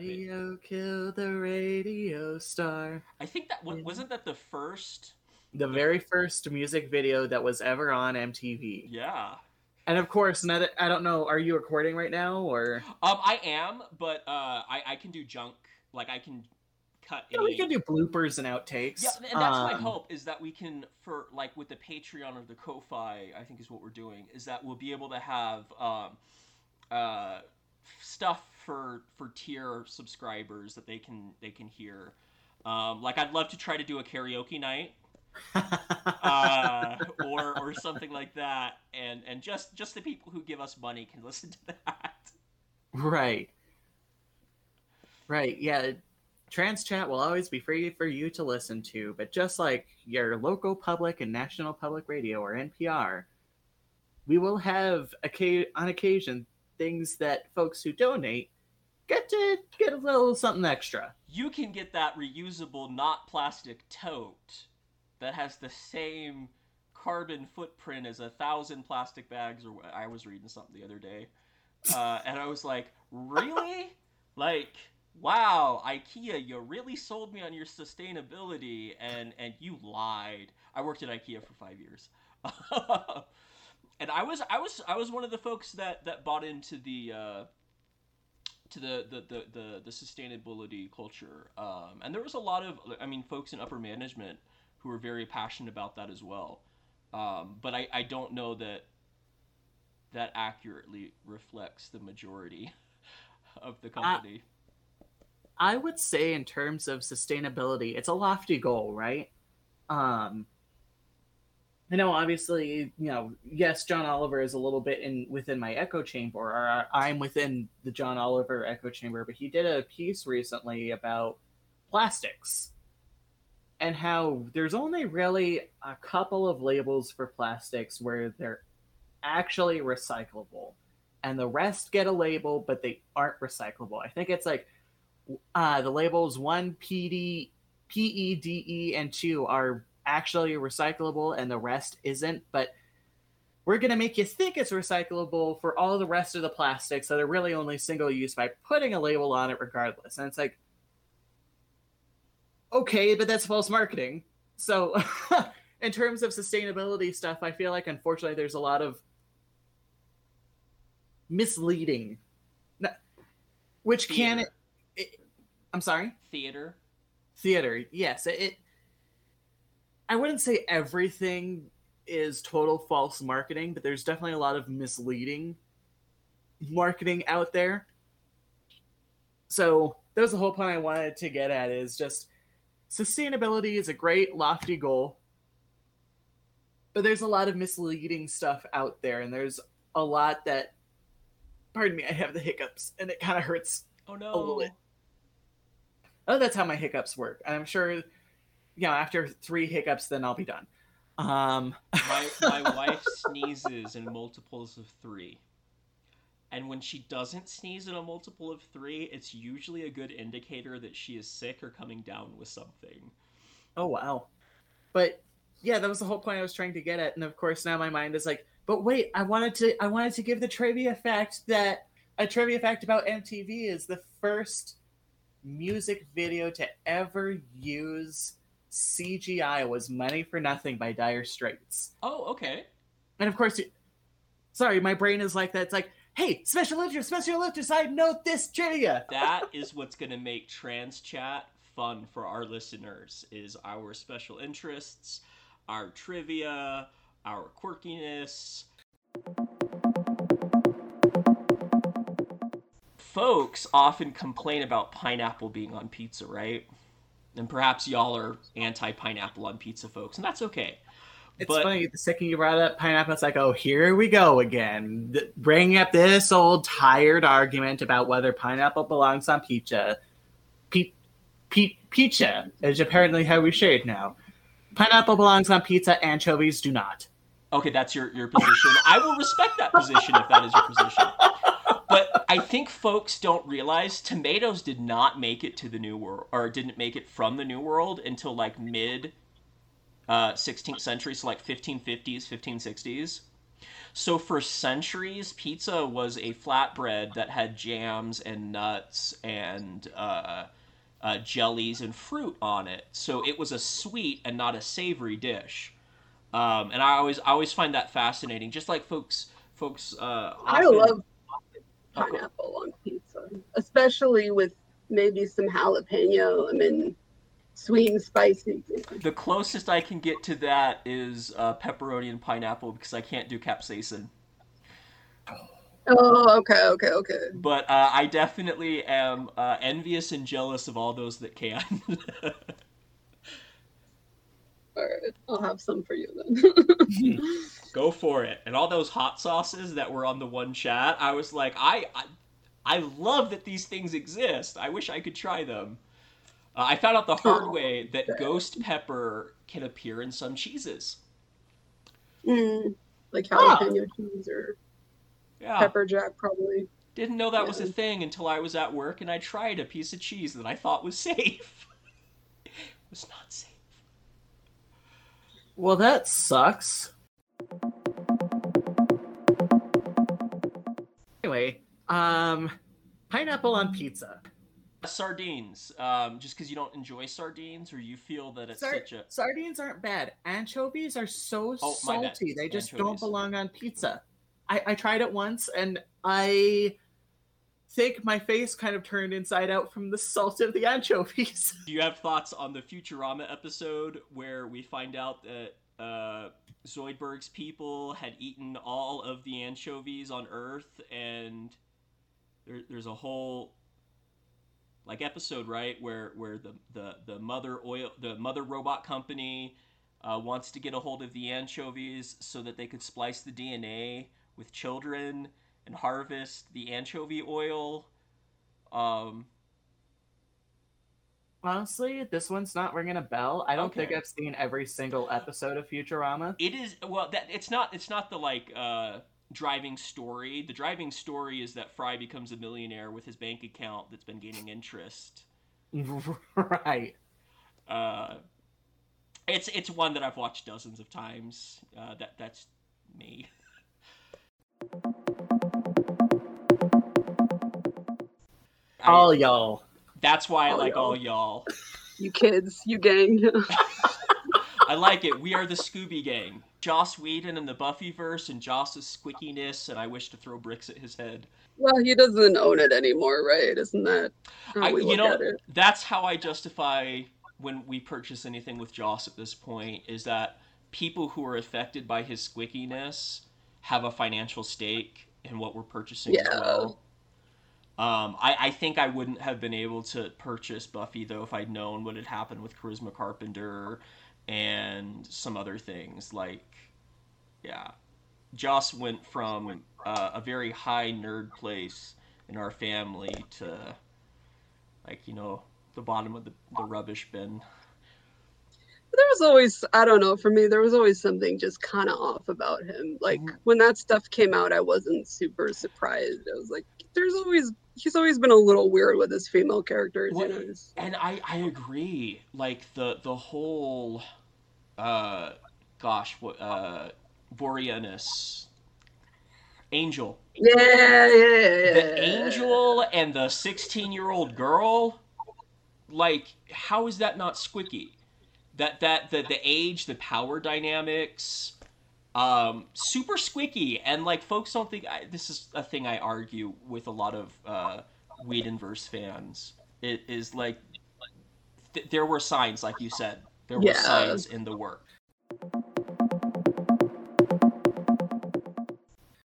Radio kill the radio star. I think that wasn't that the first. The very first music video that was ever on MTV. Yeah. And of course, that, I don't know, are you recording right now or? Um, I am, but uh, I I can do junk. Like I can cut. Yeah, any... we can do bloopers and outtakes. Yeah, and that's um, my hope is that we can for like with the Patreon or the Ko-fi, I think is what we're doing. Is that we'll be able to have um, uh, stuff for for tier subscribers that they can they can hear. Um, like I'd love to try to do a karaoke night. uh, or or something like that, and and just just the people who give us money can listen to that. Right. Right. Yeah. Trans chat will always be free for you to listen to, but just like your local public and national public radio or NPR, we will have on occasion things that folks who donate get to get a little something extra. You can get that reusable, not plastic tote that has the same carbon footprint as a thousand plastic bags. Or I was reading something the other day, uh, and I was like, really? like, wow, IKEA, you really sold me on your sustainability, and and you lied. I worked at IKEA for five years. and I was I was I was one of the folks that that bought into the uh, to the, the the, the the sustainability culture. Um, and there was a lot of I mean folks in upper management who were very passionate about that as well. Um, but I, I don't know that that accurately reflects the majority of the company. I, I would say in terms of sustainability, it's a lofty goal, right? Um, I know, obviously, you know, yes, John Oliver is a little bit in within my echo chamber, or I'm within the John Oliver echo chamber, but he did a piece recently about plastics and how there's only really a couple of labels for plastics where they're actually recyclable, and the rest get a label, but they aren't recyclable. I think it's like uh, the labels one PD, PETE, and two are actually recyclable and the rest isn't, but we're going to make you think it's recyclable for all the rest of the plastics that are really only single use by putting a label on it regardless. And it's like, okay, but that's false marketing. So, in terms of sustainability stuff, I feel like unfortunately there's a lot of misleading, which Theater. can. It, it, I'm sorry. Theater. Theater. Yes. It, it I wouldn't say everything is total false marketing, but there's definitely a lot of misleading marketing out there. So that was the whole point I wanted to get at is just sustainability is a great lofty goal, but there's a lot of misleading stuff out there, and there's a lot that pardon me, I have the hiccups and it kind of hurts oh no a little bit. Oh, that's how my hiccups work. And I'm sure you know, after three hiccups, then I'll be done. Um, my my wife sneezes in multiples of three, and when she doesn't sneeze in a multiple of three, it's usually a good indicator that she is sick or coming down with something. Oh wow! But yeah, that was the whole point I was trying to get at, and of course now my mind is like, but wait, I wanted to I wanted to give the trivia fact that a trivia fact about MTV is the first music video to ever use CGI was Money for Nothing by Dire Straits. Oh, okay. And of course, sorry, my brain is like that. It's like, hey, special interest, special interest, I know this trivia. That is what's going to make Trans Chat fun for our listeners is our special interests, our trivia, our quirkiness. Folks often complain about pineapple being on pizza, right? And perhaps y'all are anti pineapple on pizza, folks, and that's okay. It's but, funny. The second you brought up pineapple, it's like, oh, here we go again, the, bringing up this old tired argument about whether pineapple belongs on pizza. Pe- pe- pizza is apparently how we it now. Pineapple belongs on pizza. Anchovies do not. Okay, that's your your position. I will respect that position if that is your position but I think folks don't realize tomatoes did not make it to the New World, or didn't make it from the New World until like mid uh, 16th century, so like 1550s, 1560s. So for centuries, pizza was a flatbread that had jams and nuts and uh, uh, jellies and fruit on it. So it was a sweet and not a savory dish. Um, and I always I always find that fascinating. Just like folks folks. Uh, I love pineapple on pizza, especially with maybe some jalapeno. I mean, sweet and spicy. The closest I can get to that is uh, pepperoni and pineapple because I can't do capsaicin. Oh, okay, okay, okay. But uh, I definitely am uh, envious and jealous of all those that can. All right, I'll have some for you then. Go for it. And all those hot sauces that were on the one chat, I was like, I, I, I love that these things exist. I wish I could try them. Uh, I found out the hard Oh, way that okay. ghost pepper can appear in some cheeses. mm, like Ah. jalapeno cheese or Yeah. pepper jack, probably. Didn't know that was a thing until I was at work and I tried a piece of cheese that I thought was safe. it was not safe. Well, that sucks. Anyway, um, pineapple on pizza. Sardines, um, just because you don't enjoy sardines or you feel that it's Sar- such a. Sardines aren't bad. Anchovies are so Oh, salty. They just Anchovies. don't belong on pizza. I, I tried it once and I think my face kind of turned inside out from the salt of the anchovies. Do you have thoughts on the Futurama episode where we find out that uh, Zoidberg's people had eaten all of the anchovies on Earth, and there, there's a whole like episode right where where the the the mother oil the mother robot company uh, wants to get a hold of the anchovies so that they could splice the DNA with children and harvest the anchovy oil. Um, Honestly, this one's not ringing a bell. I don't think I've seen every single episode of Futurama. It is well that it's not it's not the like uh driving story. The driving story is that Fry becomes a millionaire with his bank account that's been gaining interest. right. Uh it's it's one that I've watched dozens of times. Uh that that's me. I- All y'all. that's why I like y'all. all y'all. You kids, you gang. I like it. We are the Scooby Gang. Joss Whedon and the Buffyverse and Joss's squickiness, and I wish to throw bricks at his head. well, he doesn't own it anymore, right? Isn't that how I, we you look know, at it? that's how I justify when we purchase anything with Joss at this point is that people who are affected by his squickiness have a financial stake in what we're purchasing as well. Um, I, I think I wouldn't have been able to purchase Buffy though if I'd known what had happened with Charisma Carpenter and some other things. Like, yeah, Joss went from uh, a very high nerd place in our family to like you know the bottom of the, the rubbish bin. There was always i don't know for me there was always something just kind of off about him. Like Mhm. when that stuff came out i wasn't super surprised. I was like there's always he's always been a little weird with his female characters What- you know and i i agree like the the whole uh gosh what uh Boreanaz angel. Yeah yeah yeah, the angel and the 16 year old girl like how is that not squicky that that the, the age the power dynamics um super squicky and like folks don't think I, this is a thing i argue with a lot of uh Whedonverse fans. It is like th- there were signs like you said there were Yeah. signs in the work